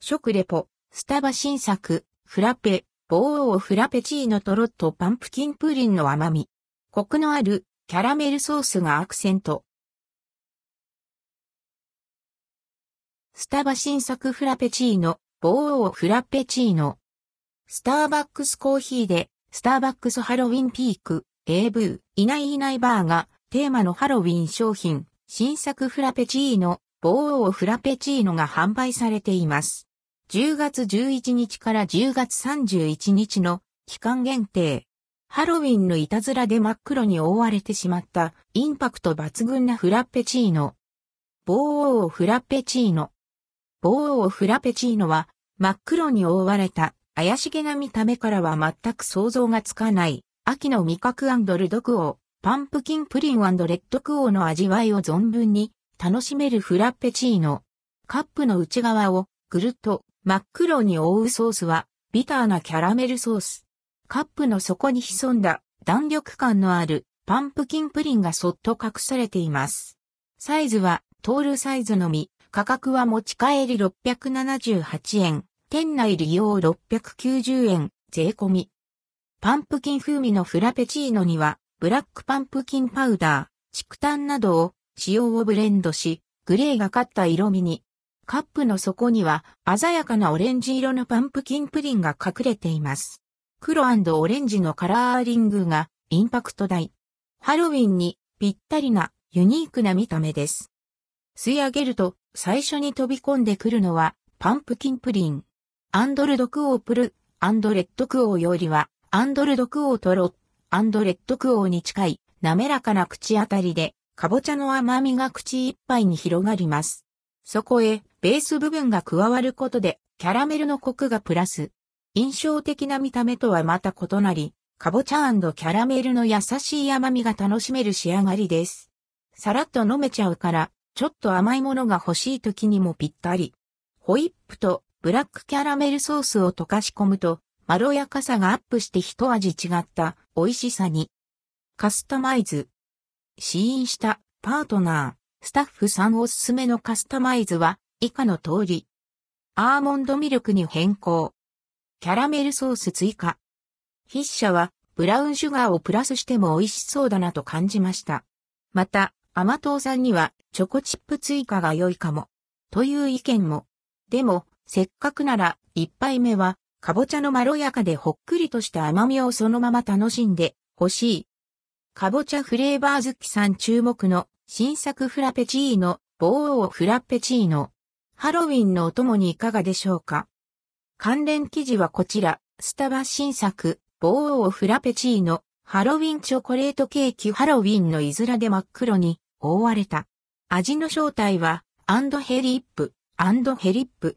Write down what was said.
食レポ、スタバ新作、フラペ、棒王フラペチーノとロット。パンプキンプリンの甘み。コクのある。キャラメルソースがアクセント。スタバ新作フラペチーノ、棒王フラペチーノ。スターバックスコーヒーで、スターバックスハロウィンピーク、A ブー、いないいないバーが、テーマのハロウィン商品、新作フラペチーノ、棒王フラペチーノが販売されています。10月11日から10月31日の期間限定。ハロウィンのいたずらで真っ黒に覆われてしまったインパクト抜群なフラッペチーノ。 Booooo フラッペチーノ。 Booooo フラッペチーノは真っ黒に覆われた怪しげな見た目からは全く想像がつかない秋の味覚 ldquo、パンプキンプリン rdquo の味わいを存分に楽しめるフラッペチーノ。カップの内側をぐるっと真っ黒に覆うソースはビターなキャラメルソース。カップの底に潜んだ弾力感のあるパンプキンプリンがそっと隠されています。サイズはトールサイズのみ、価格は持ち帰り678円、店内利用690円、税込み。パンプキン風味のフラペチーノには、ブラックパンプキンパウダー、竹炭などを、使用をブレンドし、グレーがかった色味に。カップの底には、鮮やかなオレンジ色のパンプキンプリンが隠れています。黒オレンジのカラーリングが、インパクト大。ハロウィンに、ぴったりな、ユニークな見た目です。吸い上げると、最初に飛び込んでくるのは、パンプキンプリン。 and ldquo プル、 and rdquo よりは、 and ldquo トロ、 and rdquo に近い、滑らかな口当たりで、かぼちゃの甘みが口いっぱいに広がります。そこへ、ベース部分が加わることで、キャラメルのコクがプラス。印象的な見た目とはまた異なり、かぼちゃキャラメルの優しい甘みが楽しめる仕上がりです。さらっと飲めちゃうから、ちょっと甘いものが欲しい時にもぴったり。ホイップとブラックキャラメルソースを溶かし込むと、まろやかさがアップして一味違った美味しさに。カスタマイズ。試飲したパートナー、スタッフさんおすすめのカスタマイズは以下の通り。アーモンドミルクに変更。キャラメルソース追加。筆者はブラウンシュガーをプラスしても美味しそうだなと感じました。また、甘党さんにはチョコチップ追加が良いかも。という意見も。でも、せっかくなら、一杯目は、かぼちゃのまろやかでほっくりとした甘みをそのまま楽しんで欲しい。かぼちゃフレーバー好きさん注目の新作フラペチーノ、 Booooo フラペチーノ。ハロウィンのお供にいかがでしょうか？関連記事はこちら、スタバ新作、 Booooo フラペチーノ、ハロウィンチョコレートケーキハロウィンのいたずらで真っ黒に覆われた。味の正体は、 and hellip、and hellip。